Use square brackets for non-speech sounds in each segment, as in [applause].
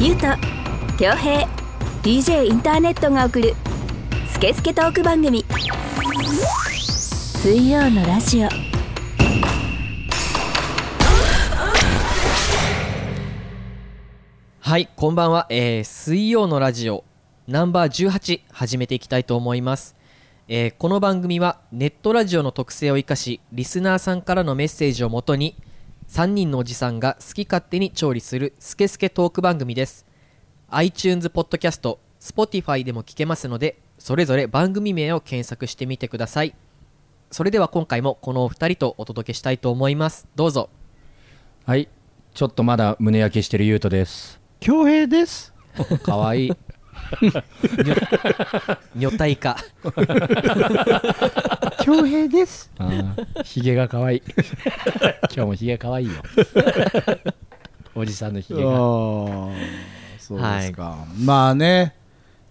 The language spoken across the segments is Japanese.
ゆうと恭平 DJ インターネットが送るスケスケトーク番組。水曜のラジオ。はいこんばんは、えー水曜のラジオナンバー18始めていきたいと思います、えーこの番組はネットラジオの特性を生かしリスナーさんからのメッセージをもとに3人のおじさんが好き勝手に調理するスケスケトーク番組です。iTunes ポッドキャスト Spotify でも聞けますのでそれぞれ番組名を検索してみてください。それでは今回もこのお二人とお届けしたいと思います。どうぞ。はい。ちょっとまだ胸焼けしてるゆうとです。恭平です。かわいい女体化。恭平です。ひげがかわい。い [laughs] 今日もひげかわいいよ。おじさんのひあげがーそうですか、まあね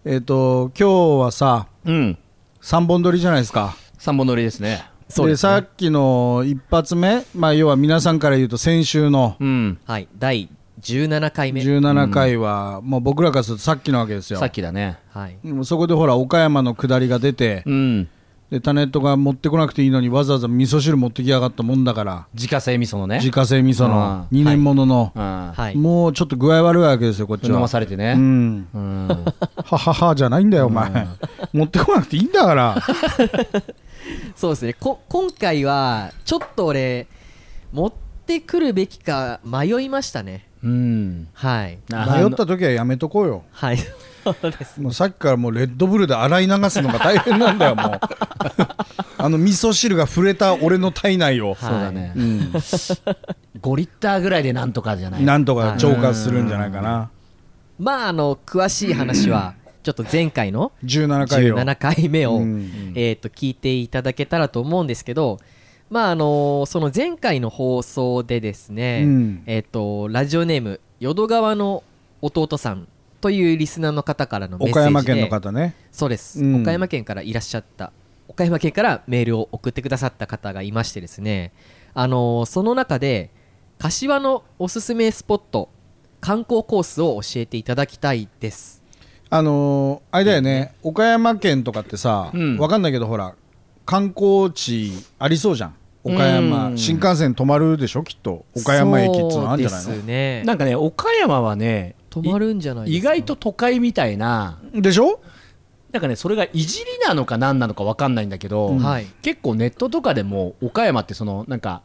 えっ、と今日はさうん。3本撮りじゃないですか。三本乗りですね。ですね。さっきの一発目まあ要は皆さんから言うと先週のうん。はい。第17回目。17回は、もう僕らからするとさっきのわけですよ。さっきだね。はい。そこでほら岡山の下りが出て、うん。でタネットが持ってこなくていいのにわざわざ味噌汁持ってきやがったもんだから。自家製味噌のね。自家製味噌の。うん2年ものの、うんはい。もうちょっと具合悪いわけですよこっちは。飲まされてうねん。うん。はははじゃないんだよお前。持ってこなくていいんだから。[laughs] そうですね。こ今回はちょっと俺持ってくるべきか迷いましたねうん。はい。あ迷った時はやめとこうよ。はい。[laughs] そうですもうさっきからもうレッドブルで洗い流すのが大変なんだよもう。[laughs] あの味噌汁が触れた俺の体内を、そうだね。うん、5リッターぐらいでなんとかじゃない。なんとか浄化するんじゃないかな。まああの詳しい話は [laughs] ちょっと前回の17回を。17回目を、うん。えー、と聞いていただけたらと思うんですけどまああのその前回の放送でですね、うん。えっ、とラジオネーム淀川の弟さんというリスナーの方からのメッセージで岡山県の方ね。そうです、うん。岡山県からいらっしゃった岡山県からメールを送ってくださった方がいましてですねあのーその中で柏のおすすめスポット観光コースを教えていただきたいです。あのーあれだよね。岡山県とかってさ、うん。わかんないけどほら観光地ありそうじゃん岡山、うん。新幹線止まるでしょ？きっと。岡山駅っつうのあるんじゃないそうですね。なんかね岡山はね止まるんじゃないですか？意外と都会みたいな。のでしょ？なんかねそれがいじりなのか何なのか分かんないんだけど、うん。はい。結構ネットとかでも岡山ってそのなんか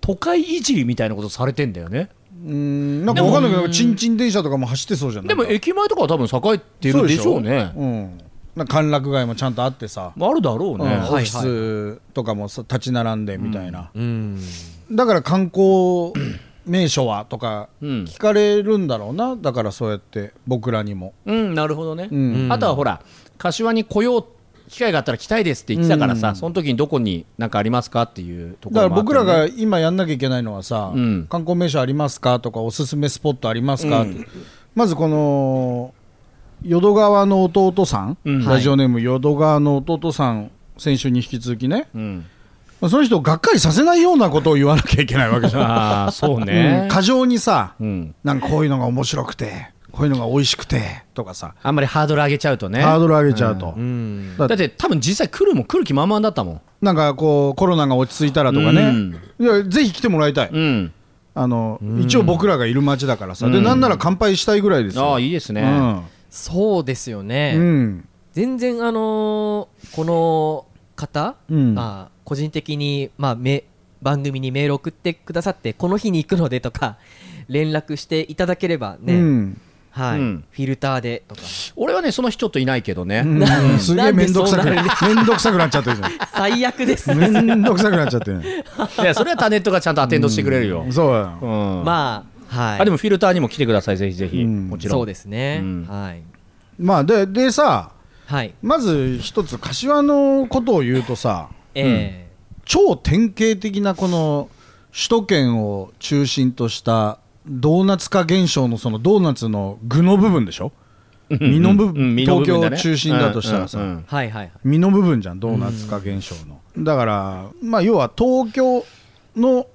都会いじりみたいなことされてんだよね。うーん。なんかわかんないけどちん。ちん電車とかも走ってそうじゃん。でも駅前とかは多分栄えてるでしょうね。うんな歓楽街もちゃんとあってさ、あるだろうね、うん。はいオフィスとかもさ立ち並んでみたいな、うん。だから観光名所はとかうん。聞かれるんだろうな。だからそうやって僕らにも、うん、なるほどね、うん。あとはほら柏に来よう機会があったら来たいですって言ってたからさ、うん。その時にどこに何かありますかっていうとこだからろもあったよね。僕らが今やんなきゃいけないのはさ、うん。観光名所ありますかとかおすすめスポットありますか、って。まずこの淀川の弟さん、うん。ラジオネーム淀川の弟さん先週に引き続きね。うん、その人をがっかりさせないようなことを言わなきゃいけないわけじゃん、[laughs] ああそううねん、過剰にさうん、なんかこういうのが面白くてこういうのが美味しくてとかさ、あんまりハードル上げちゃうとね。ハードル上げちゃうと、うん。だだって多分実際来るも来る気満々だったもん。なんかこうコロナが落ち着いたらとかね、いやぜひ来てもらいたい、うん。あの一応僕らがいる町だからさ、でうん。なんなら乾杯したいぐらいですよ。ああいいですね、そうですよね、うん、うん全然あのーこの方、うん。まあ、個人的に、まあ、め番組にメール送ってくださってこの日に行くのでとか連絡していただければね、うん。はい。うん。フィルターでとか。俺はねその人ちょっといないけどね、うん。すげえ面倒くさくなんでそうな面倒くさくなっちゃってるじ最悪です。面倒くさくなっちゃってる。いやそれはタネットがちゃんとアテンドしてくれるよ、そううんまあはい。あでもフィルターにも来てください。ぜひぜひ、うん。もちろん。そうですね、うん。はい。まあででさはい。まず一つ柏のことを言うとさえ超典型的なこの首都圏を中心としたドーナツ化現象のそのドーナツの具の部分でしょ？身の部分、うん。身の部分だね。東京中心だとしたらさ、うんうんうん。はいはいはい。身の部分じゃんドーナツ化現象の、だからまあ要は東京の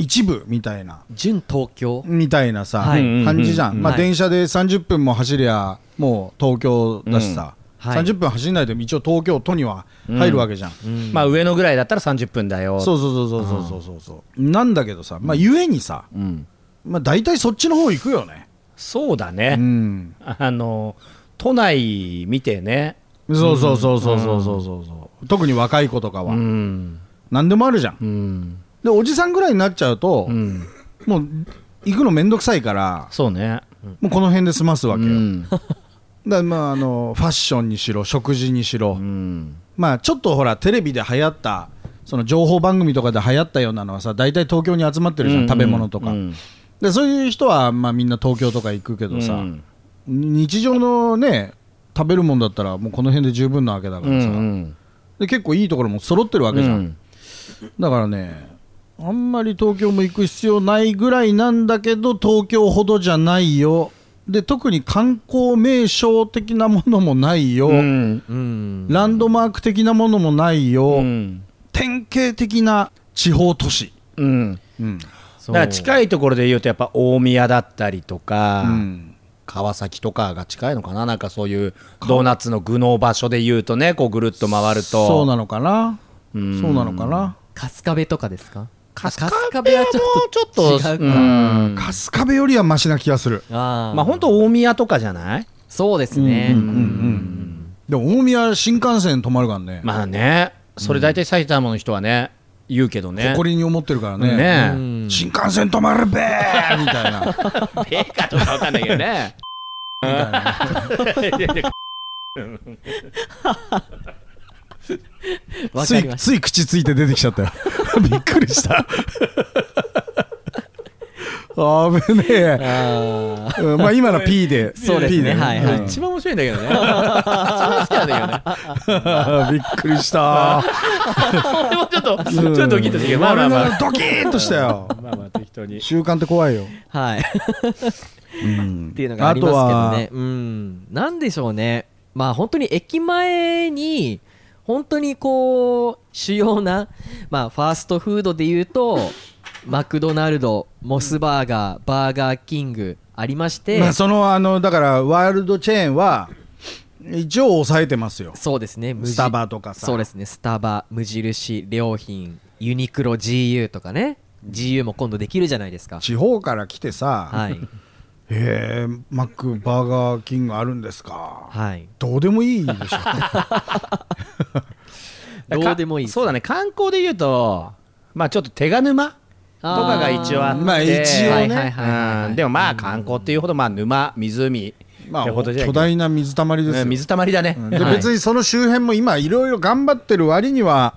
一部みたいな。準東京？みたいなさ、はい、感じじゃん、まあ、電車で30分も走りゃもう東京だしさ、はい、30分走んないと一応東京都には入るわけじゃん、うん。うん、まあ上のぐらいだったら30分だよ。そうそうそうそうそうそうそう。なんだけどさまあゆえにさ、うん、まあ大体そっちの方行くよね。そうだね、うん、あの都内見てね。そうそうそうそうそうそうそう、特に若い子とかは、何でもあるじゃん、でおじさんぐらいになっちゃうと、うん。もう行くのめんどくさいからそうね。もうこの辺で済ますわけよ、うん。[laughs] だからまああのファッションにしろ食事にしろ、うん。まあちょっとほらテレビで流行ったその情報番組とかで流行ったようなのはさ大体東京に集まってるじゃん、食べ物とか、うん。でそういう人はまあみんな東京とか行くけどさ、うん。日常のね食べるもんだったらもうこの辺で十分なわけだかうらさ、ん。で結構いいところも揃ってるわけじゃん、うん。だからねあんまり東京も行く必要ないぐらいなんだけど東京ほどじゃないよ。で特に観光名所的なものもないよ、うん。うん。ランドマーク的なものもないよ、うん。典型的な地方都市、うん。だから近いところで言うとやっぱ大宮だったりとか、うん。川崎とかが近いのかな？なんかそういうドーナツの具の場所で言うとねこうぐるっと回ると。そうなのかな、うん。そうなのかな？春日部とかですか？春日部はちょっちょっと違うか。うん。春日部よりはマシな気がする。まあ本当大宮とかじゃない？そうですね、うんうんでも大宮新幹線止まるからね、まあね。それ大体埼玉の人はね言うけどね。誇りに思ってるからね。ね。うん。新幹線止まるべー！みたいな。[laughs] えかとかわかんないけどね。[laughs] つい [laughs] [laughs] つい口ついて出てきちゃったよ。[laughs] びっくりした。あぶねえ。たあー。うんまあ今の P でそうですね。P ではいはい。うん。一番面白いんだけどね。[laughs] 一番好きなんだけどね。びっくりした。でもちょっとちょっとドキッとしてまあまあまあ。ドキッとしたよ。まあまあ適当に。習慣って怖いよ、はい。うん。っていうのがありますけどあねうん。なんでしょうね。まあ本当に駅前に本当にこう主要なまあファーストフードで言うとマクドナルドモスバーガーバーガーキングありまして、まあ、そのあのだからワールドチェーンは一応抑えてますよ。そうですね。スタバとかさ。そうですね。スタバ無印良品ユニクロ GU とかね。GU も今度できるじゃないですか。地方から来てさ、はいへえマックバーガーキングあるんですか？はい。どうでもいいでしょ [laughs] どうでもいいそうだね。観光で言うとまあちょっと手賀沼とかが一応あって。まあ一応ね。はいはいはいはいうん。でもまあ観光っていうほどまあ沼湖まあ巨大な水たまりですよ、うん水たまりだね。うん。ではい別にその周辺も今い。ろいろ頑張ってる割には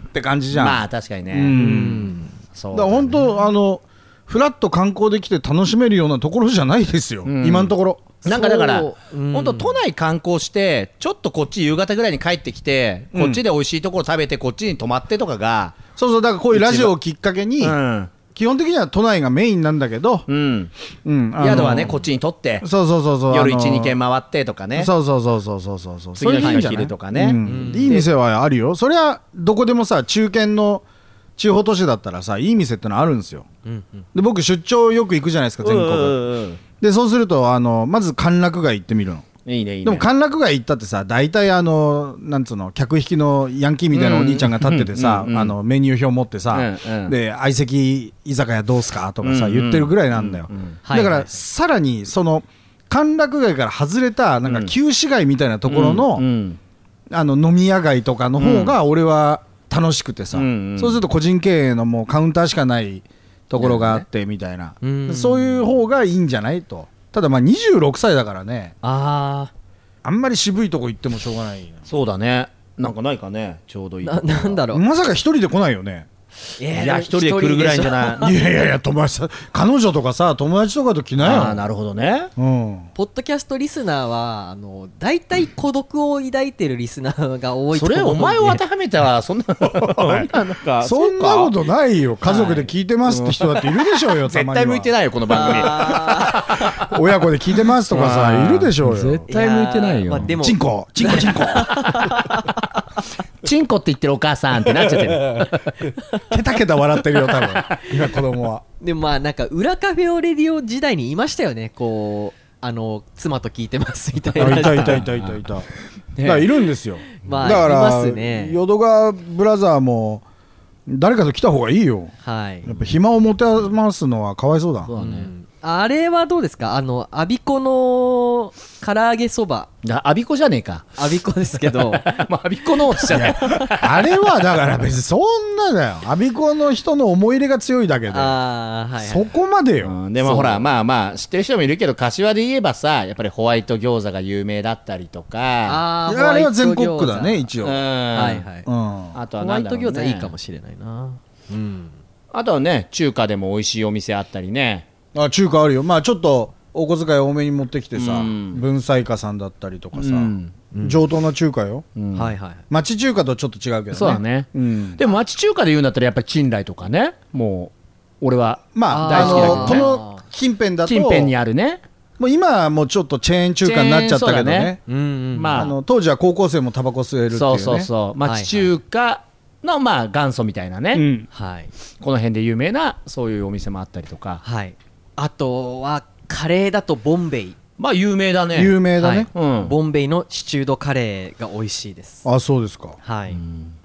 って感じじゃん、まあ確かにねうんうんそうだから本当あのフラッと観光で来て楽しめるようなところじゃないですよ、うん。今のところ。なんかだから本当都内観光してちょっとこっち夕方ぐらいに帰ってきてうん。こっちで美味しいところ食べてこっちに泊まってとかがそうそうだからこういうラジオをきっかけに、うん。基本的には都内がメインなんだけど、うん。うん宿はねこっちに取ってそうそうそうそう夜あの12軒回ってとかね。そうそうそうそうそうそうそう。次の日の昼とかね。いい店はあるよ。それはどこでもさ中堅の地方都市だったらさいい店ってのあるんですよ。うんうん。で僕出張よく行くじゃないですか全国。うんうんうんでそうするとあのまず歓楽街行ってみるの。いいねいいね。でも歓楽街行ったってさ大体あのなんつうの客引きのヤンキーみたいなお兄ちゃんが立っててさうんうんうんあのメニュー表持ってさうんうん。で相席居酒屋どうすかとかさうんうん。言ってるぐらいなんだよ。うんうん。だからさらにその歓楽街から外れたなんか旧市街みたいなところうんのうん。あの飲み屋街とかの方が俺は楽しくてさ、うんうん。そうすると個人経営のもうカウンターしかないところがあってみたいな、うん。そういう方がいいんじゃないと。ただまあ26歳だからね。ああんまり渋いとこ行ってもしょうがないそうだね。なんかないかね。ちょうどいいなんだろう。まさか一人で来ないよねいいや一人で来るぐらいじゃない。いやいやいや友達さ彼女とかさ友達とかと来なよ。ああなるほどね。うん。ポッドキャストリスナーはあの大体孤独を抱いてるリスナーが多いとそ思う。んでれお前を当てはめたらそんな [laughs] そんななんかそんなことないよ。家族で聞いてますって人だっているでしょうよか絶対向いてないよこの番組。[laughs] 親子で聞いてますとかさいるでしょうよ。絶対向いてないよ。まあでもチンコチンコチンコ [laughs] チンコって言ってるお母さんってなっちゃってる。[laughs] ケタケタ笑ってるよ多分。今子供は。でもまあなんか裏カフェオレディオ時代にいましたよね。こうあの妻と聞いてますみたいな。いあたいたいたいたいた。だからいるんですよ。まあだからいますね。淀川ブラザーも誰かと来た方がいいよ。はい。やっぱ暇を持て余すのはかわいそうだ。そうだね。うんあれはどうですか？あのアビコの唐揚げそば。だアビコじゃねえか。アビコですけど。[laughs] まあアビコのじゃない。[laughs] あれはだから別にそんなだよ。アビコの人の思い入れが強いだけで。ああはい、そはい、こまでよ。うんでもほらまあまあ知ってる人もいるけど柏で言えばさやっぱりホワイト餃子が有名だったりとか。あーいやあれは全国区だね一応。うん。はいはい。うん。あとはホワイト餃子いいかもしれないな。うん。あとはね中華でも美味しいお店あったりねあ中華あるよ。まあちょっとお小遣い多めに持ってきてさうん。文才家さんだったりとかさ。うん。上等な中華よ。うん。はいはい町中華とちょっと違うけどね。そうだね。うん。でも町中華で言うんだったらやっぱり陳来とかね。もう俺はまあ大好きだけどね。あのこの近辺だと近辺にあるね。もう今はもうちょっとチェーン中華になっちゃったけどね。ね。うんうんまあ。あの当時は高校生もタバコ吸えるっていうね。そうそうそう。町中華のまあ元祖みたいなね、うん。はい。この辺で有名なそういうお店もあったりとか。はいあとはカレーだとボンベイ。まあ有名だね。有名だね。うん。ボンベイのシチュードカレーが美味しいです。あそうですか。はい、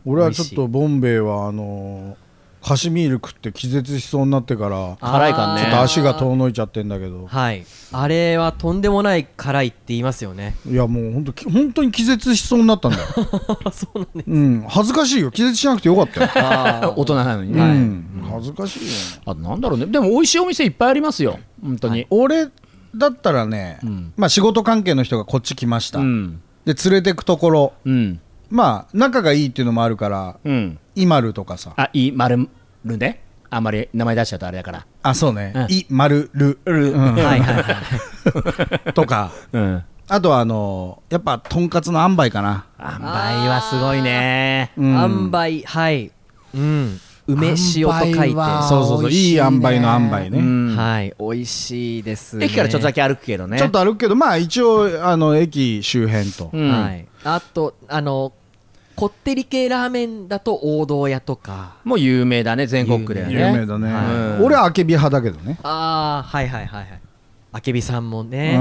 俺はちょっとボンベイはあのーカシミール食って気絶しそうになってから辛いかんね。ちょっと足が遠のいちゃってんだけど。はい。あれはとんでもない辛いって言いますよね。いやもう本当き本当に気絶しそうになったんだよ。[laughs] そうなんです。うん。恥ずかしいよ。気絶しなくてよかったよ。[laughs] あ大人なのに。ね、うん。恥ずかしいよ。あとなんだろうね。でも美味しいお店いっぱいありますよ。本当に、俺だったらねうん。まあ仕事関係の人がこっち来ました。うん。で連れてくところ。うん。まあ仲がいいっていうのもあるからうんイマルとかさ。あいい丸るね。あんまり名前出しちゃうとあれだから。あそうね。うん。イマルルうん。はいはいはい。とか。うん。あとはあのやっぱとんかつの塩梅かな。塩梅はすごいね。うん。塩梅はい。うん。梅塩と書いて。そうそうそう。いい塩梅の塩梅ね、うん。はい。美味しいですね。駅からちょっとだけ歩くけどね。ちょっと歩くけどまあ一応あの駅周辺と、うん。はい。あとあのこってり系ラーメンだと王道屋とか。もう有名だね全国区ではね。有名だね、はい俺はあけび派だけどね、ああはいはいはいはい。あけびさんもうね、ん。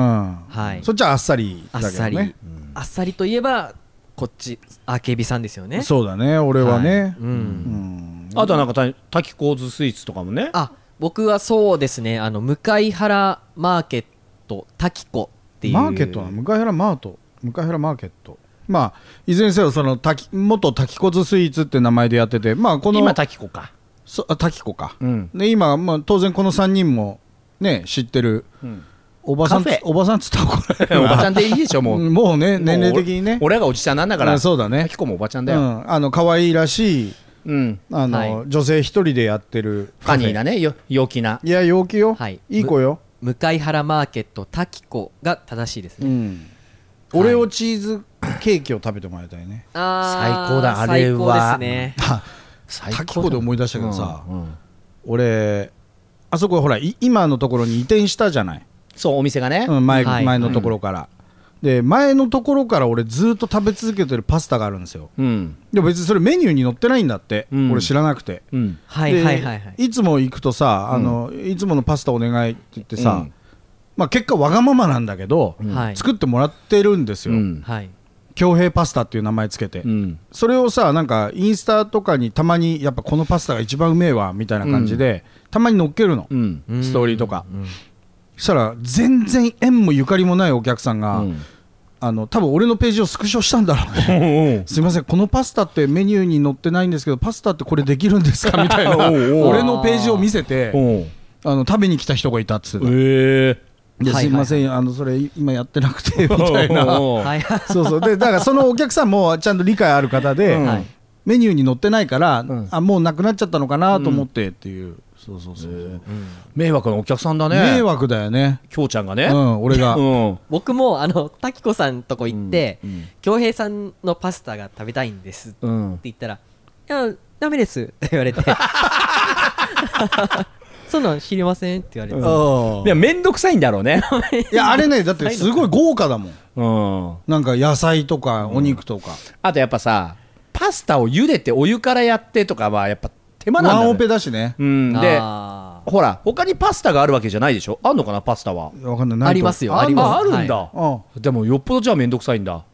はい。そっちはあっさりだけどね。あっさり、あっさりといえばこっちあけびさんですよね。そうだね俺はね、はい。うん。うん。あとはなんかた滝高津スイーツとかもね。あ僕はそうですね。あの向原マーケット滝子っていう。マーケットなの向原マート。向原マーケットまあいずれにせよその滝元滝こずスイーツって名前でやっててまあこの今滝子か。そあ滝子か、うん。で今、まあ、当然この3人もね知ってる、ん。おばさんつカフェ。おばさんっつったら怒られる。[laughs] おばちゃんでいいでしょもう。もうね年齢的にね。俺らがおじちゃんなんだから。あそうだね。滝子もおばちゃんうだよ。ん、あの可愛いらしいうん。あの、はい。女性一人でやってるファニーなねよ陽気な。いや陽気よ、はい。いい子よ、向原マーケット滝子が正しいですね、うん、オレオチーズケーキを食べてもらいたいね。あー最高だ。あれは最高ですね。最滝子で思い出したけどさ、うん。うん俺あそこほらい今のところに移転したじゃない、そうお店がね。うん、前はい。前のところから、で前のところから俺ずっと食べ続けてるパスタがあるんですよ。うん。でも別にそれメニューに載ってないんだって、うん。俺知らなくて。うん。はいではいはいはい。いつも行くとさあの、いつものパスタお願いって言ってさ、うんまあ、結果わがままなんだけど、はい。作ってもらってるんですよ。うん。はい。京平パスタっていう名前つけて、うん。それをさなんかインスタとかにたまにやっぱこのパスタが一番うめえわみたいな感じで、たまに載っけるの、うん。ストーリーとか、そしたら全然縁もゆかりもないお客さんが、うん。あの多分俺のページをスクショしたんだろうね。[laughs] すいませんこのパスタってメニューに載ってないんですけどパスタってこれできるんですか？みたいな。[laughs] おうおう。俺のページを見せてあの食べに来た人がいたっつってた。え。ではいすいません、あのそれ今やってなくて [laughs] みたいな。[laughs] そうそう。でだからそのお客さんもちゃんと理解ある方で、メニューに載ってないから、ん。あもうなくなっちゃったのかなと思ってっていう、そうそうそう、迷惑なお客さんだね。迷惑だよね。きょうちゃんがね。うん俺が、[laughs] うん。僕もあの滝子さんとこ行ってうん。うん。恭平さんのパスタが食べたいんです。ってうん言ったら「いやダメです」って言われて「そんなん知りません」って言われて、うん。いや面倒くさいんだろうね。[laughs] いやあれねだって [laughs] すごい豪華だもん。うん。なんか野菜とかお肉とか、あとやっぱさパスタを茹でてお湯からやってとかはやっぱ手間なんだよ、ね、ワンオペだしね。うん。であほら他にパスタがあるわけじゃないでしょ？あんのかなパスタは？わかんない。ありますよ。ああります。ああるんだ、あでもよっぽどじゃあ面倒くさいんだ。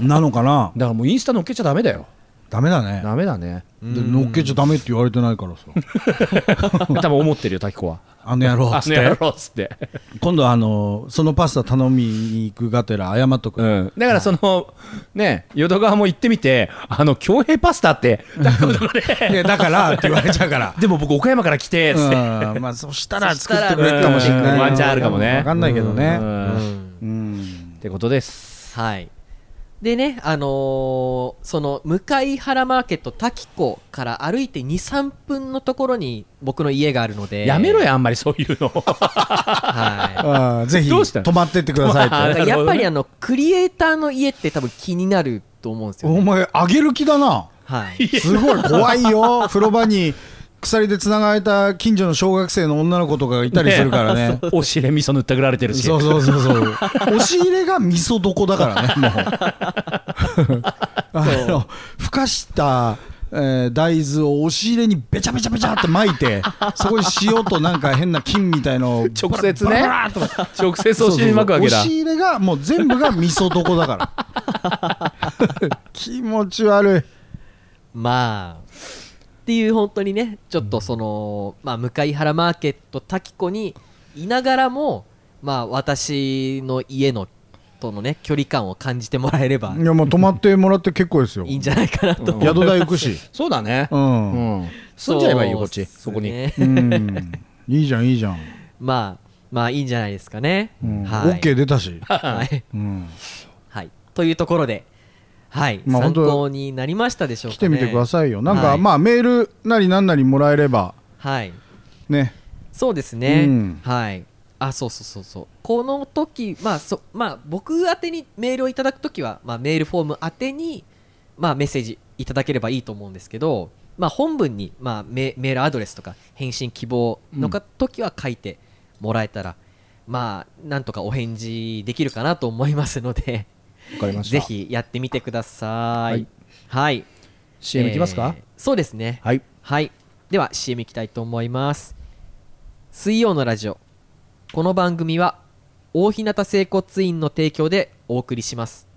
なのかな？だからもうインスタ乗っけちゃダメだよダメだね。ダメだね。で乗っけちゃダメって言われてないからさ。[laughs] 多分思ってるよ滝子は。あの野郎っあつっの野て郎っつって。今度あのそのパスタ頼みに行くがてら謝っとく、うん、だからその、ね淀川も行ってみてあの京平パスタって。[laughs] だからって言われちゃうから。[laughs] でも僕岡山から来てつって、うんまあそしたら作ってくれるかもしれない。うんワンチャンあるかもね。わかんないけどね。うんうん。うん。ってことです。はいでねあのーその向原マーケット滝子から歩いて23分のところに僕の家があるので。やめろよあんまりそういうの。はあーぜひ泊まってってくださいっていなるほどね。やっぱりあのクリエイターの家って多分気になると思うんですよ、ね、お前あげる気だな。はい。すごい怖いよ。風呂場に鎖でつながれた近所の小学生の女の子とかがいたりするからね。[laughs] おしれ味噌塗ってくられてるし。そうそうそうそう。[laughs] 押し入れが味噌床だからねも [laughs] う。あのふかした、えー大豆を押し入れにべちゃべちゃべちゃって巻いてそこに塩となんか変な菌みたいのを直接ね。直接お尻に巻くわけだ。押し入れがもう全部が味噌床だから。気持ち悪い。まあっていう本当にねちょっとその、まあ、向原マーケット滝子にいながらもまあ私の家のとのね距離感を感じてもらえればいやもう泊まってもらって結構ですよ。いいんじゃないかなと、宿代浮くし。[laughs] そうだね。ううん。ん住んじゃえばいいよこっち。そこに。ね。うん。いいじゃんいいじゃん、まあまあいいんじゃないですかね、うん。はい、OK 出たし、[laughs] はい、うん、はい、というところではい、参まあ本当考になりましたでしょうか、ね、来てみてくださいよ。なんか、はい。まあメールなりなんなりもらえればはい。ね。そうですね、うん。はい。あそうそうそうそう。この時まあそまあ僕宛てにメールをいただく時は、まあ、メールフォーム宛てに、まあ、メッセージいただければいいと思うんですけど、まあ、本文に、まあ、メメールアドレスとか返信希望のか、時は書いてもらえたらまあなんとかお返事できるかなと思いますのでわかりました。ぜひやってみてください。はい、CM い。きますか？えーそうですね。はい。はい。では CM いきたいと思います。水曜のラジオ。この番組は大日向整骨院の提供でお送りします。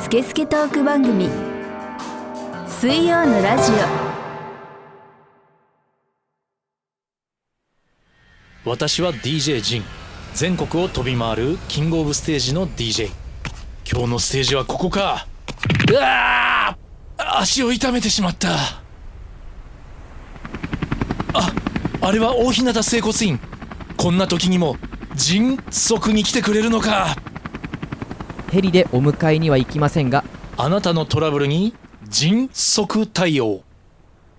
スケスケトーク番組。水曜のラジ私は DJ ジン。全国を飛び回るキングオブステージの DJ 今日のステージはここか。うわー！足を痛めてしまった。ああれは大日向整骨院。こんな時にも迅速に来てくれるのか。ヘリでお迎えには行きませんがあなたのトラブルに迅速対応。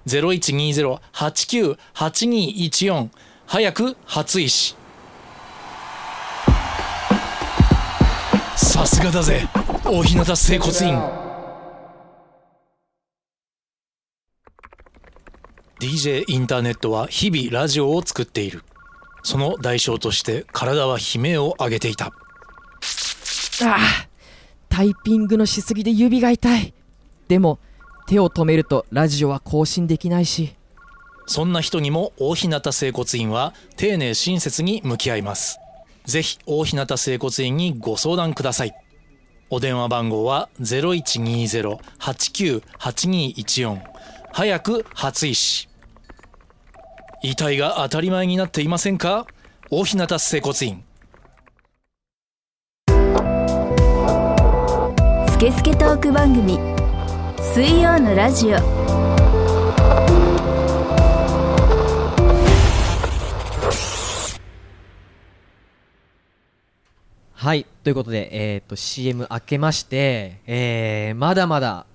0120-89-8214早く初医師。さすがだぜ。大日向整骨院。DJ インターネットは日々ラジオを作っている。その代償として体は悲鳴を上げていた。ああタイピングのしすぎで指が痛い。でも手を止めるとラジオは更新できないし。そんな人にも大日向整骨院は丁寧親切に向き合います。ぜひ大日向整骨院にご相談ください。お電話番号は0120-89-8214早く初医師。遺体が当たり前になっていませんか？大日向整骨院。スケスケトーク番組水曜のラジオはいということで、えー、と CM 明けまして、えーまだまだ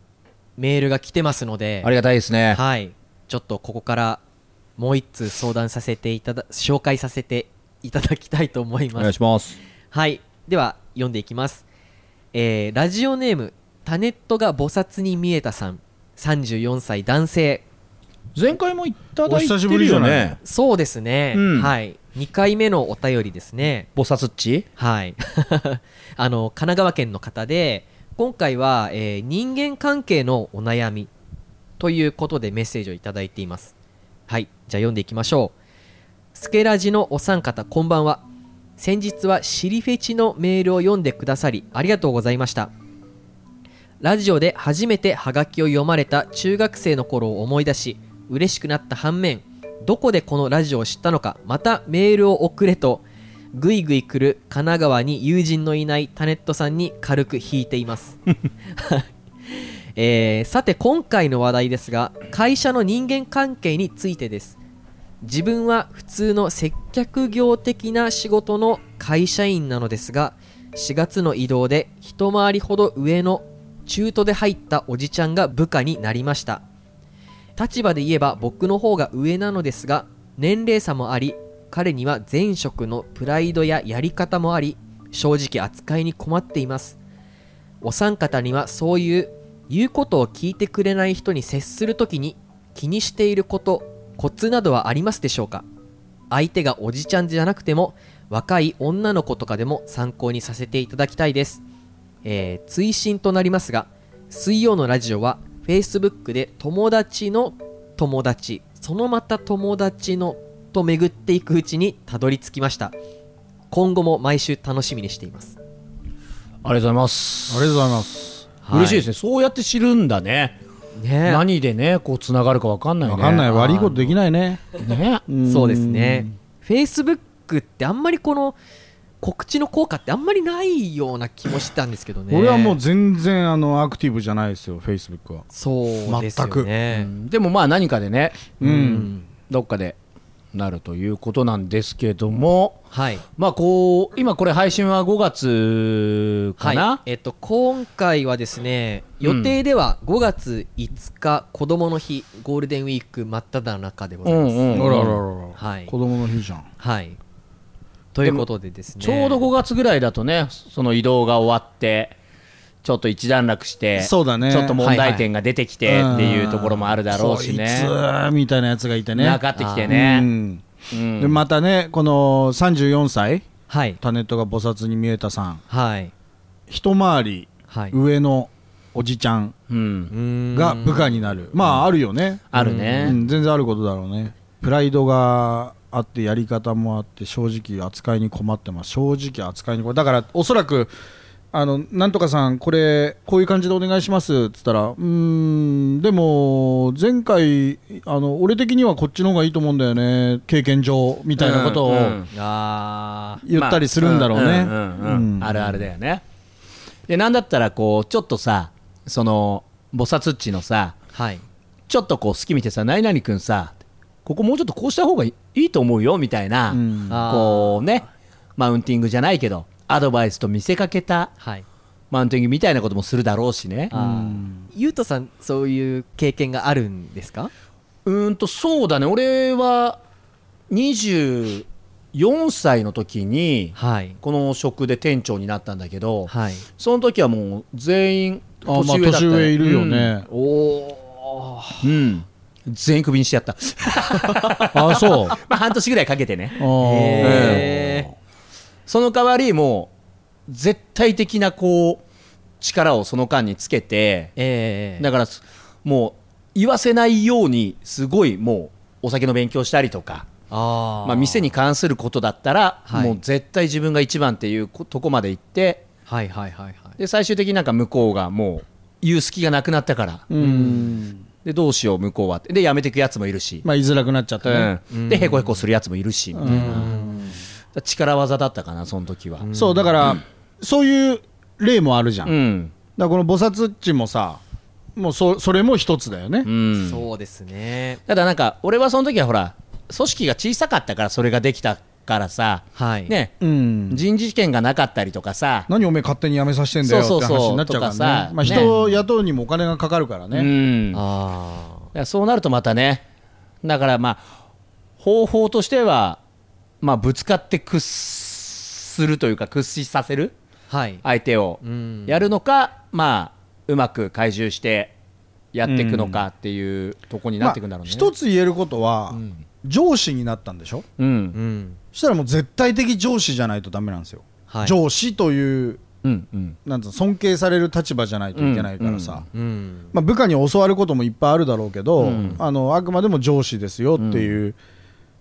メールが来てますのでありがたいですね。はいちょっとここからもう一通相談させていただ紹介させていただきたいと思いお願いますします。はいでは読んでいきます、えーラジオネームタネットが菩薩に見えたさん。34歳男性前回もいただいてお久しぶるよりじゃない。ねそうですね、うん。はい。2回目のお便りですね。菩薩っち？はい。[laughs] あの神奈川県の方で今回は、えー人間関係のお悩みということでメッセージをいただいています。はい。じゃあ読んでいきましょう。スケラジのお三方こんばんは。先日はシリフェチのメールを読んでくださりありがとうございました。ラジオで初めてハガキを読まれた中学生の頃を思い出し嬉しくなった反面どこでこのラジオを知ったのかまたメールを送れとぐいぐい来る神奈川に友人のいないタネットさんに軽く引いています、[laughs] えーさて今回の話題ですが会社の人間関係についてです。自分は普通の接客業的な仕事の会社員なのですが4月の移動で一回りほど上の中途で入ったおじちゃんが部下になりました。立場で言えば僕の方が上なのですが年齢差もあり彼には前職のプライドややり方もあり正直扱いに困っています。お三方にはそういう言うことを聞いてくれない人に接するときに気にしていることコツなどはありますでしょうか？相手がおじちゃんじゃなくても若い女の子とかでも参考にさせていただきたいです、えー追伸となりますが水曜のラジオは Facebook で友達の友達そのまた友達のと巡っていくうちにたどり着きました。今後も毎週楽しみにしています、ありがとうございます。ありがとうございます。嬉しいですね。そうやって知るんだね。ね。え何でねこうつながるかわかんないね。分かんない。悪いことできないね。ね。そうですね。Facebook ってあんまりこの告知の効果ってあんまりないような気もしたんですけどね。俺はもう全然あのアクティブじゃないですよフェイスブックは。そうですようねん。でもまあ何かでねううん。んどっかでなるということなんですけども。はい。まあこう今これ配信は5月かな、はい。えっと、今回はですね予定では5月5日子供の日ゴールデンウィーク真っ只中でございます、うんうんあらら。はい。子供の日じゃん。はいということでですね。ちょうど5月ぐらいだとねその移動が終わってちょっと一段落してそうだね。ちょっと問題点が出てきてはいっていうところもあるだろうしね。こいつみたいなやつがいてね。なかってきてね。うん。うん。でまたねこの34歳はい。タネットが菩薩に見えたさん。はい。一回りはい。上のおじちゃんうんうーん。が部下になる。まああるよね。あるね。うん。全然あることだろうね。プライドがあってやり方もあって正直扱いに困ってます。正直扱いに困だからおそらくあのなんとかさんこれこういう感じでお願いします。っつったらうーんでも前回あの俺的にはこっちの方がいいと思うんだよね。経験上みたいなことを言ったりするんだろうね。まあるあるだよね。でなんだったらこうちょっとさその菩薩っちのさはい。ちょっとこう好き見てさ何々くんさここもうちょっとこうした方がいいと思うよみたいな、うん。こうねマウンティングじゃないけどアドバイスと見せかけたはい。マウンティングみたいなこともするだろうしね。ゆうとさんそういう経験があるんですか？うーんとそうだね。俺は24歳の時にはい。この職で店長になったんだけどはい。その時はもう全員あまあ年上だった、年上いるよね、おおうん、うん全員クビにしてやった。[laughs] あそう。まあ半年ぐらいかけてね。その代わりもう絶対的なこう力をその間につけてええ。だからすもう言わせないようにすごいもうお酒の勉強したりとかあー。まあ、店に関することだったら、はい。もう絶対自分が一番っていうことこまで行ってはいはいはいはい。で最終的になんか向こうがもう言う隙がなくなったからうんでどうしよう向こうはって。で辞めていくやつもいるし、まあ言いづらくなっちゃったね、うん、でへこへこするやつもいるしみたいな、力技だったかなその時は。そうだから、そういう例もあるじゃん、うだかん、らこの菩薩っちもさもうそそれも一つだよね、うん、そうですね。ただなんか俺はその時はほら組織が小さかったからそれができたからさ、はい。ね、うん。人事権がなかったりとかさ、何おめえ勝手に辞めさせてんだよって話になっちゃうからとかさねまあ、ね人を雇うにもお金がかかるからうね、ん、あいやそうなるとまたねだからまあ方法としてはまあぶつかって屈するというか屈死させるあはい。相手をうん。やるのか、まあうまく懐柔してやっていくのかっていうとこになっていくんだろうね、まあ一つ言えることは、ん。上司になったんでしょ？うん。うんそしたらもう絶対的上司じゃないとダメなんですよ、はい。上司といううんうん。なん尊敬される立場じゃないといけないからさ、うん。まあ、部下に教わることもいっぱいあるだろうけど、うん。あのあくまでも上司ですよっていう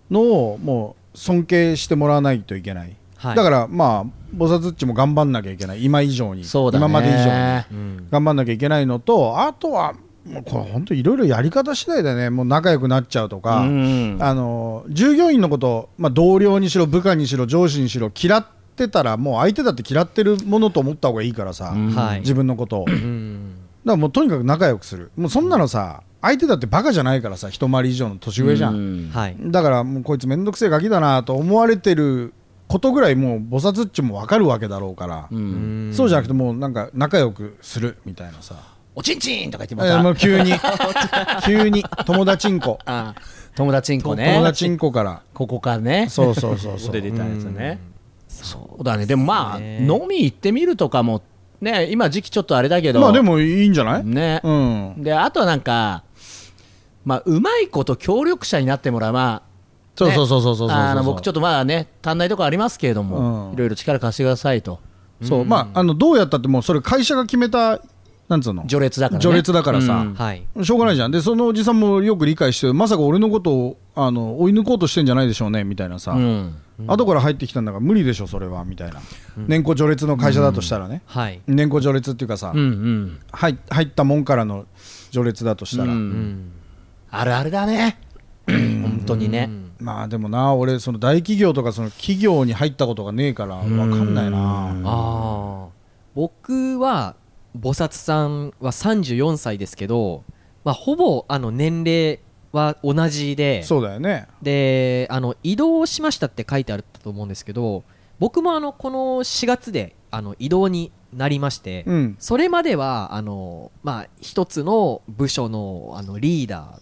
のをもう尊敬してもらわないといけない、はい。だからまあ菩薩っちも頑張んなきゃいけない。今以上に、そうだね。今まで以上に。うん。頑張んなきゃいけないのとあとはもうこれ本当いろいろやり方次第でねもう仲良くなっちゃうとか、うん。あの従業員のこと、まあ、同僚にしろ部下にしろ上司にしろ嫌ってたらもう相手だって嫌ってるものと思った方がいいからさ、うん。はい。自分のことを。だかうんらもうとにかく仲良くする。もうそんなのさ相手だってバカじゃないからさ一回り以上の年上じゃん、うん。はい。だからもうこいつめんどくせえガキだなと思われてることぐらいもう菩薩っちも分かるわけだろうから、うん。そうじゃなくてもうなんか仲良くするみたいなさ、おちんちんとか言ってまえーた、もう急に [laughs] 急に友達んこ。あ友達んこね。友達んこから。ここからね。そうそうそうそう。で出たやつね。そうそうだね。でもまあね。飲み行ってみるとかもね今時期ちょっとあれだけど。まあでもいいんじゃない、ね。うん。であとはなんかまあうまいこと協力者になってもらうまあそうそうそうそうそうそう。あの僕ちょっとまだね足んないとこありますけれども、うん。いろいろ力貸してくださいと。そう。まああのどうやったってもうそれ会社が決めたなんつうの？序列だからね。序列だからさ。うん。はい。しょうがないじゃん。でそのおじさんもよく理解してまさか俺のことをあの追い抜こうとしてんじゃないでしょうねみたいなさ、うん。後から入ってきたんだから無理でしょそれは。みたいな、年功序列の会社だとしたらね、はい。年功序列っていうかさ、うんうん。入入ったもんからの序列だとしたら、うんうん。あるあるだね。本当にね。まあでもな俺その大企業とかその企業に入ったことがねえから分かんないな。うん。ああ僕は菩薩さんは34歳ですけど、まあ、ほぼあの年齢は同じでそうだよね。であの移動しましたって書いてあったと思うんですけど僕もあのこの4月であの移動になりまして、うん。それまではあの、まあ、一つの部署のあのリーダ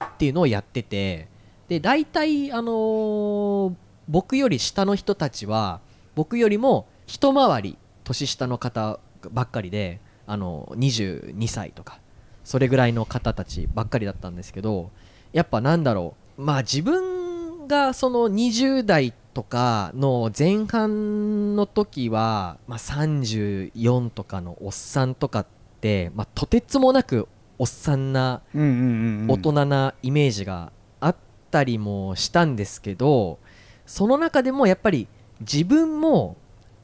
ーっていうのをやっててで大体、あのー僕より下の人たちは僕よりも一回り年下の方ばっかりであの22歳とかそれぐらいの方たちばっかりだったんですけどやっぱなんだろうまあ自分がその20代とかの前半の時は、まあ、34とかのおっさんとかって、まあ、とてつもなくおっさんな大人なイメージがあったりもしたんですけどその中でもやっぱり自分も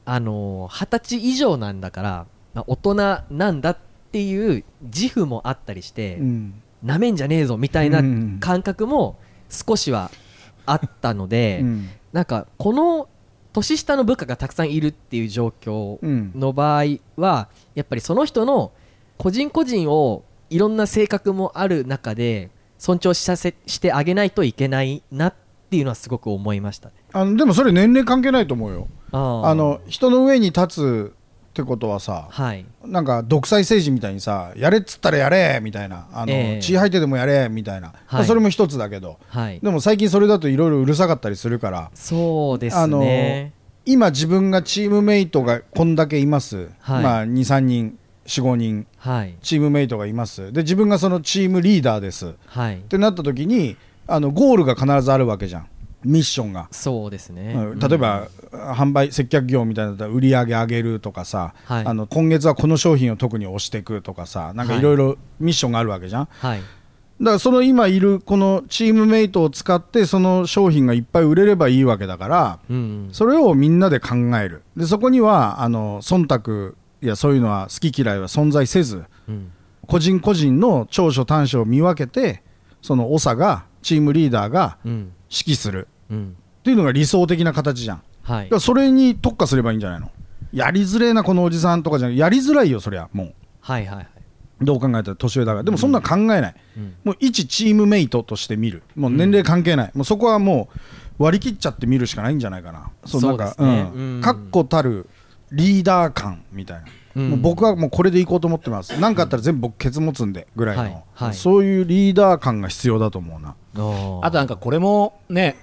あの二十歳以上なんだから、まあ、大人なんだっていう自負もあったりして、うん。なめんじゃねえぞみたいなうん。感覚も少しはあったので、うん。なんかこの年下の部下がたくさんいるっていう状況うん。の場合はやっぱりその人の個人個人をいろんな性格もある中で尊重させしてあげないといけないなっていうのはすごく思いましたね。あのでもそれ年齢関係ないと思うよ。あの人の上に立つってことはさはい。なんか独裁政治みたいにさやれっつったらやれみたいな。あの、ええ。血吐いてでもやれみたいな、はい。それも一つだけど。はい。でも最近それだといろいろうるさかったりするから。そうですあのね。今自分がチームメイトがこんだけいます、はい。まあ23人45人。はい。チームメイトがいます。で自分がそのチームリーダーです。っはい。てなった時にあのゴールが必ずあるわけじゃんミッションが。そうですね。うん。例えば、販売接客業みたいなったら売り上げ上げるとかさ、はい。あの今月はこの商品を特に押していくとかさなんかい。ろいろミッションがあるわけじゃん、はい。だからその今いるこのチームメイトを使ってその商品がいっぱい売れればいいわけだからうんうん。それをみんなで考える。でそこにはあの忖度いやそういうのは好き嫌いは存在せずうん。個人個人の長所短所を見分けてその長がチームリーダーがうん。指揮する。うんっていうのが理想的な形じゃん。はい。だからそれに特化すればいいんじゃないの？やりづれえなこのおじさんとかじゃなくやりづらいよそりゃもはいはいはい。うどう考えたら年上だから。でもそんな考えない、うん。もう一チームメイトとして見る。もう年齢関係ない、もうそこはも割り切っちゃって見るしかないんじゃないかな。そうなんか確固たるリーダー感みたいな、うん。もう僕はもうこれでいこうと思ってます。何かあったら全部僕ケツ持つんでぐらいの、はいはい。そういうリーダー感が必要だと思うな。あとなんかこれもね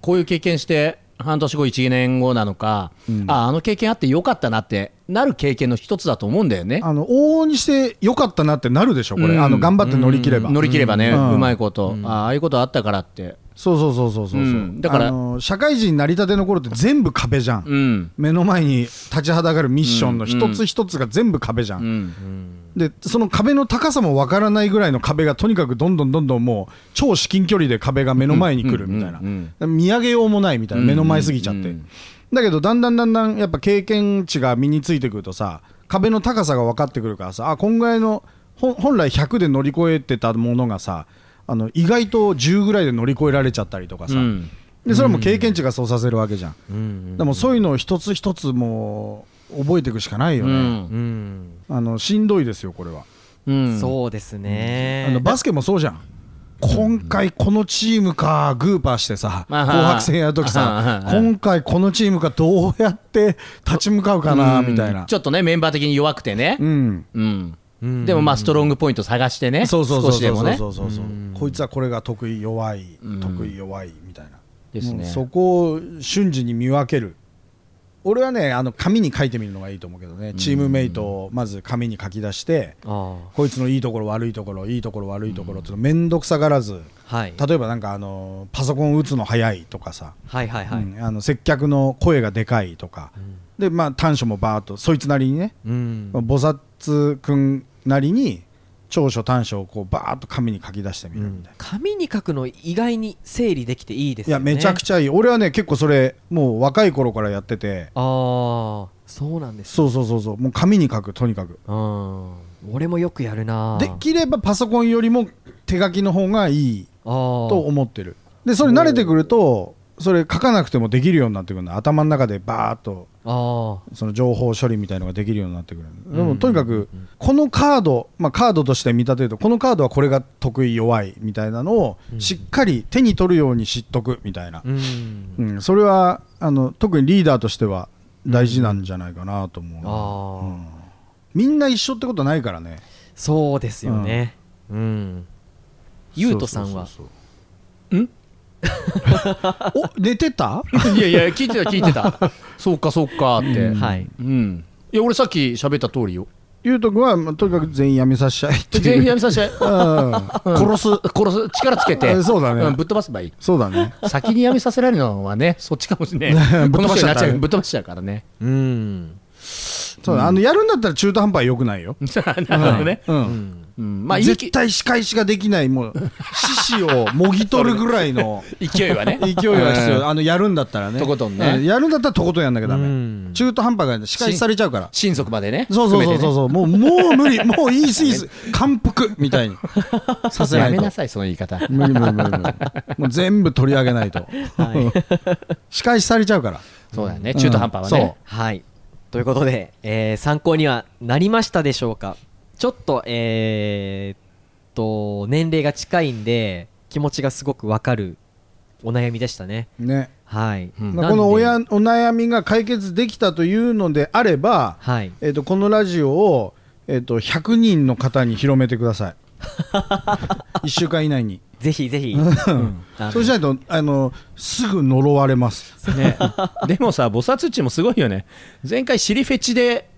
こういう経験して半年後1年後なのか、うん。ああの経験あってよかったなってなる経験の一つだと思うんだよね。あの往々にしてよかったなってなるでしょこれ、うん。あの頑張って乗り切れば、乗り切ればね、ううん。まいこと、あああいうことあったからって、そうそうそうそうそう、う。ん。だから社会人になりたての頃って全部壁じゃん、うん。目の前に立ちはだかるミッションの一つ一つが全部壁じゃん、うん。でその壁の高さもわからないぐらいの壁がとにかくどんどんどんどんもう超至近距離で壁が目の前に来るみたいな、うん。うん。見上げようもないみたいな。目の前すぎちゃって、うんだけどだんだんだんだんやっぱ経験値が身についてくるとさ壁の高さが分かってくるからさあこんぐらいの本来100で乗り越えてたものがさあの意外と10ぐらいで乗り越えられちゃったりとかさ、うん。でそれはもう経験値がそうさせるわけじゃん、うん。でもそういうのを一つ一つもう覚えていくしかないよね、うん。うん。あのしんどいですよこれは、うん。そうですね。あのバスケもそうじゃん今回このチームかグーパーしてさまあ紅白戦やるときさ今回このチームかどうやって立ち向かうかなみたいな。ちょっとねメンバー的に弱くてね、うん。でもまあストロングポイント探してね。そうそうそうそうそう。少しでもね。そうそうそうこいつはこれが得意弱いうん。得意弱いみたいな。ですね。もうそこを瞬時に見分ける俺はねあの紙に書いてみるのがいいと思うけどね。チームメイトをまず紙に書き出してあこいつのいいところ悪いところいいところ悪いところって面倒くさがらずあはい。例えばなんかあのパソコン打つの早いとかさ、はいはいはい。うん。あの接客の声がでかいとか、でまあ短所もバーっとそいつなりにね、うん。菩薩くんなりに長所短所をこうバーっと紙に書き出してみるみたいな、紙に書くの意外に整理できていいですね。やめちゃくちゃいい。俺はね結構それもう若い頃からやってて。ああそうなんですそうそうそうそう。もう紙に書くとにかく。うん俺もよくやるな。できればパソコンよりも手書きの方がいいと思ってる。でそれ慣れてくるとそれ書かなくてもできるようになってくるの。頭の中でバーっと。あその情報処理みたいのができるようになってくるでもとにかくこのカード、まあ、カードとして見立てるとこのカードはこれが得意弱いみたいなのをしっかり手に取るように知っとくみたいな。あ、うん。うん、それはあの特にリーダーとしては大事なんじゃないかなと思うな、ああ、うん。みんな一緒ってことないからね。そうですよね。うん。ゆうとさんは？そうそうそう [laughs] お寝てた？いやいや聞いてた聞いてた。[laughs] そうかそうかって、うん。はい。うん。いや俺さっき喋った通りよ。ゆうとくんは、まあ、とにかく全員辞めさせちゃいっていう。全員やめさせてうん。殺す殺す力つけて。あそうだね。んぶっ飛ばせばいい。そうだね。先にやめさせられるのはねそっちかもしれない。[laughs] ぶっ飛ばしちゃう。ぶっ飛ばしちゃうからね。うん。そうだあのやるんだったら中途半端はよくないよ、なるほどね、うんまあいい絶対仕返しができないもう [laughs] 獅子をもぎ取るぐらいの。勢いはね。勢いが必要。あのやるんだったらね。とことんね。うん。やるんだったらとことんやんなきゃダメ、うん。中途半端が仕返しされちゃうから。親族までね。そうそうそうそうう。そう、もうもう無理。もういいスイス感服みたいにさせないと。やめなさいその言い方。無理無理無理無理。[laughs] もう全部取り上げないと、[laughs] 仕返しされちゃうから。そうだよね。中途半端はね、はい。ということで、えー参考にはなりましたでしょうか？ちょっとえーっと年齢が近いんで気持ちがすごくわかるお悩みでしたね。ね。はい、うん。まあ、この親お悩みが解決できたというのであれば、はい。えー、とこのラジオを、えー、と100人の方に広めてください。[laughs] 1週間以内に。ぜひぜひ、そうしないとあのすぐ呪われます。ね、でもさ、菩薩っちもすごいよね、前回、尻フェチで、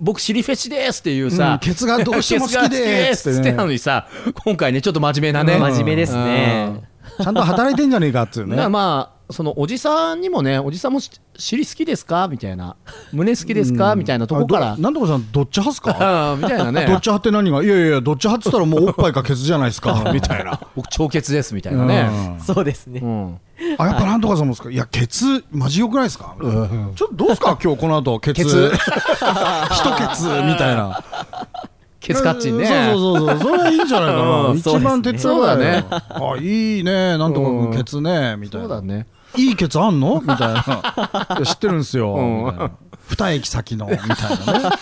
僕、尻フェチですっていううんさ、ケツがどうしても好きですってつってねなのにさ、今回ね、ちょっと真面目なね、真面目ですね。ちゃんと働いてんじゃねえかっつうだからねまあ、そのおじさんにもね、おじさんもし尻好きですかみたいな、胸好きですかみたいなとこからなんとかさんどっち派っすか？[laughs] みたいなね。どっち派って何が？いやいやどっち派っつったらもうおっぱいかケツじゃないですか。[laughs] みたいな。僕、長血ですみたいなね。うん。そうですね、うんあやっぱなんとかさんもですか？いやケツマジ良くないですか？ちょっとどうですか？[laughs] 今日この後ケツ。ケツ。[laughs] 一ケツみたいな。ケツカッチンね。そうそうそうそう。それはいいんじゃないかな、うん一番手っ取り早いよそうあいいね。なんとかケツね。みたいな。そうだね。いいケツあんの？みたいな。知ってるんですよ、うん。みたいな。二駅先の。みたいなね。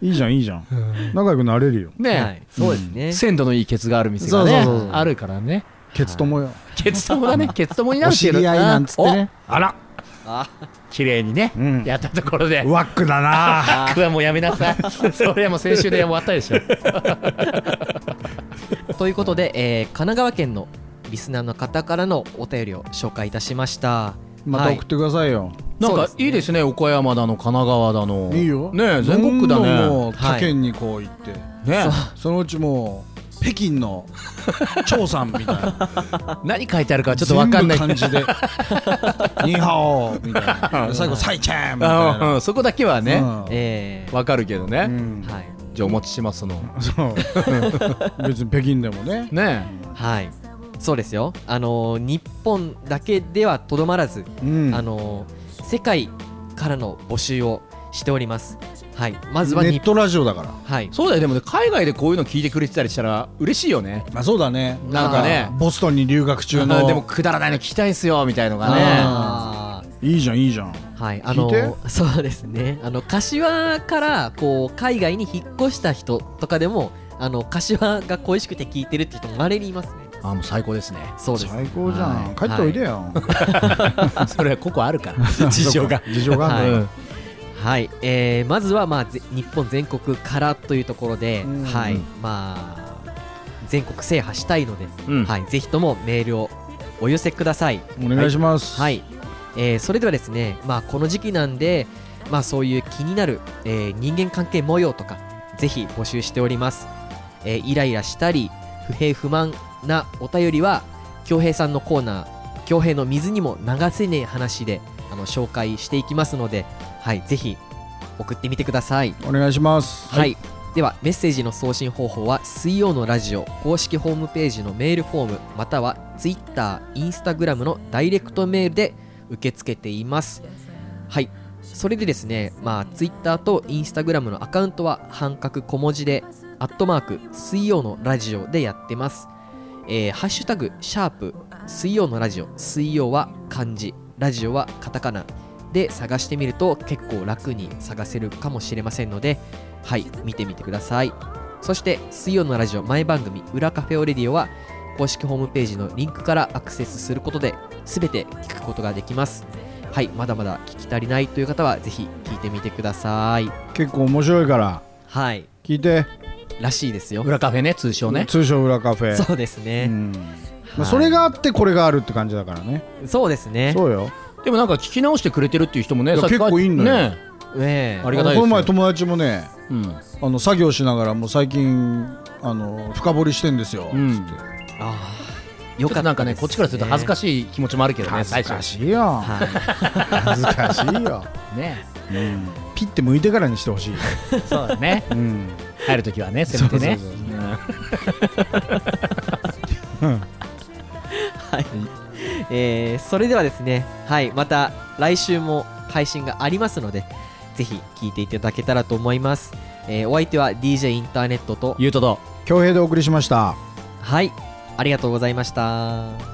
いいじゃんいいじゃん。仲良くなれるよ。ね、はい、そうですね、鮮度のいいケツがある店がねそうそうそうそう。あるからね。ケツ友よ。ケツ友だね。[laughs] ケツ友になおるっていう知り合いなんつってね。あら。お綺麗にね、うん。やったところで。ワックだな。僕はもうやめなさい。[laughs] それはもう先週で終わったでしょ。[laughs] ということで、えー神奈川県のリスナーの方からのお便りを紹介いたしました。はい。また送ってくださいよ、なんかそうですね。いいですね岡山だの神奈川だの。いいよ。ねえ全国区だどんどんねもう他県にこう行って、ねそのうちもう北京の張さんみたいな。[laughs] 何書いてあるかちょっとわかんない。全部漢字で「[laughs] ニーハオ」みたいな。最後「サイチェン」みたいあなうん。そこだけはねうん。えーわかるけどね、うん。はい。じゃあお持ちしますその。そう。[laughs] 別に北京でもね。ねはい。そうですよ。あのー日本だけではとどまらず、うん。あのー世界からの募集をしておりますはい。まずは日ネットラジオだから。はい。そうだよでもね海外でこういうの聞いてくれてたりしたら嬉しいよね。まあそうだね。なんかね。ボストンに留学中の。[laughs] でもくだらないの聞きたいんすよみたいのがね。あいいじゃんいいじゃん。ーはい。あの聞いーそうですね。あの柏からこう海外に引っ越した人とかでもあの柏が恋しくて聞いてるって人もまれにいますね。あもう最高ですね。そうです。最高じゃん、はい。帰っておいでよ、[laughs] それはここあるから。[laughs] 事情が。事情があるはい。のはい、えーまずは、まあ、ぜ日本全国からというところで、うんはい。まあ、全国制覇したいので、うん。はい、ぜひともメールをお寄せください。お願いします、はい、えーそれではですね、まあ、この時期なんで、まあ、そういう気になる、えー人間関係模様とかぜひ募集しております、えーイライラしたり不平不満なお便りは恭平さんのコーナー恭平の水にも流せねえ話であの紹介していきますので、はい、ぜひ送ってみてください。お願いします。はい、ではメッセージの送信方法は水曜のラジオ公式ホームページのメールフォームまたは Twitter、Instagram のダイレクトメールで受け付けています。はい。それでですねまあ Twitter と Instagram のアカウントは半角小文字でアットマーク水曜のラジオでやってます。えーハッシュタグシャープ水曜のラジオ。水曜は漢字ラジオはカタカナで探してみると結構楽に探せるかもしれませんのではい見てみてください。そして水曜のラジオ前番組裏カフェオレディオは公式ホームページのリンクからアクセスすることで全て聞くことができます。はいまだまだ聞き足りないという方はぜひ聞いてみてください。結構面白いから。はい。聞いて。らしいですよ。裏カフェね通称ね。通称裏カフェ。そうですね、うんまあはい。それがあってこれがあるって感じだからね。そうですね。そうよ。でもなんか聞き直してくれてるっていう人もね結構いんのよ。ね。ねえ。ありがたいですよ。この前友達もねうん。あの作業しながらもう最近あの深掘りしてんですよ、うん。つってああよかったなんかねこっちからすると恥ずかししい気持ちもあるけどね恥ずかいしいよ、は。い恥ずかしいよ、[laughs] ね。うん、ピッて向いてからにしてほしい、そうだね。うん、入るときはねせめてね。そうそうは [laughs] い、えーそれではですね、はい、また来週も配信がありますので、ぜひ聞いていただけたらと思います。えーお相手は DJ インターネットと、ゆうとと恭平でお送りしましたはい、ありがとうございました。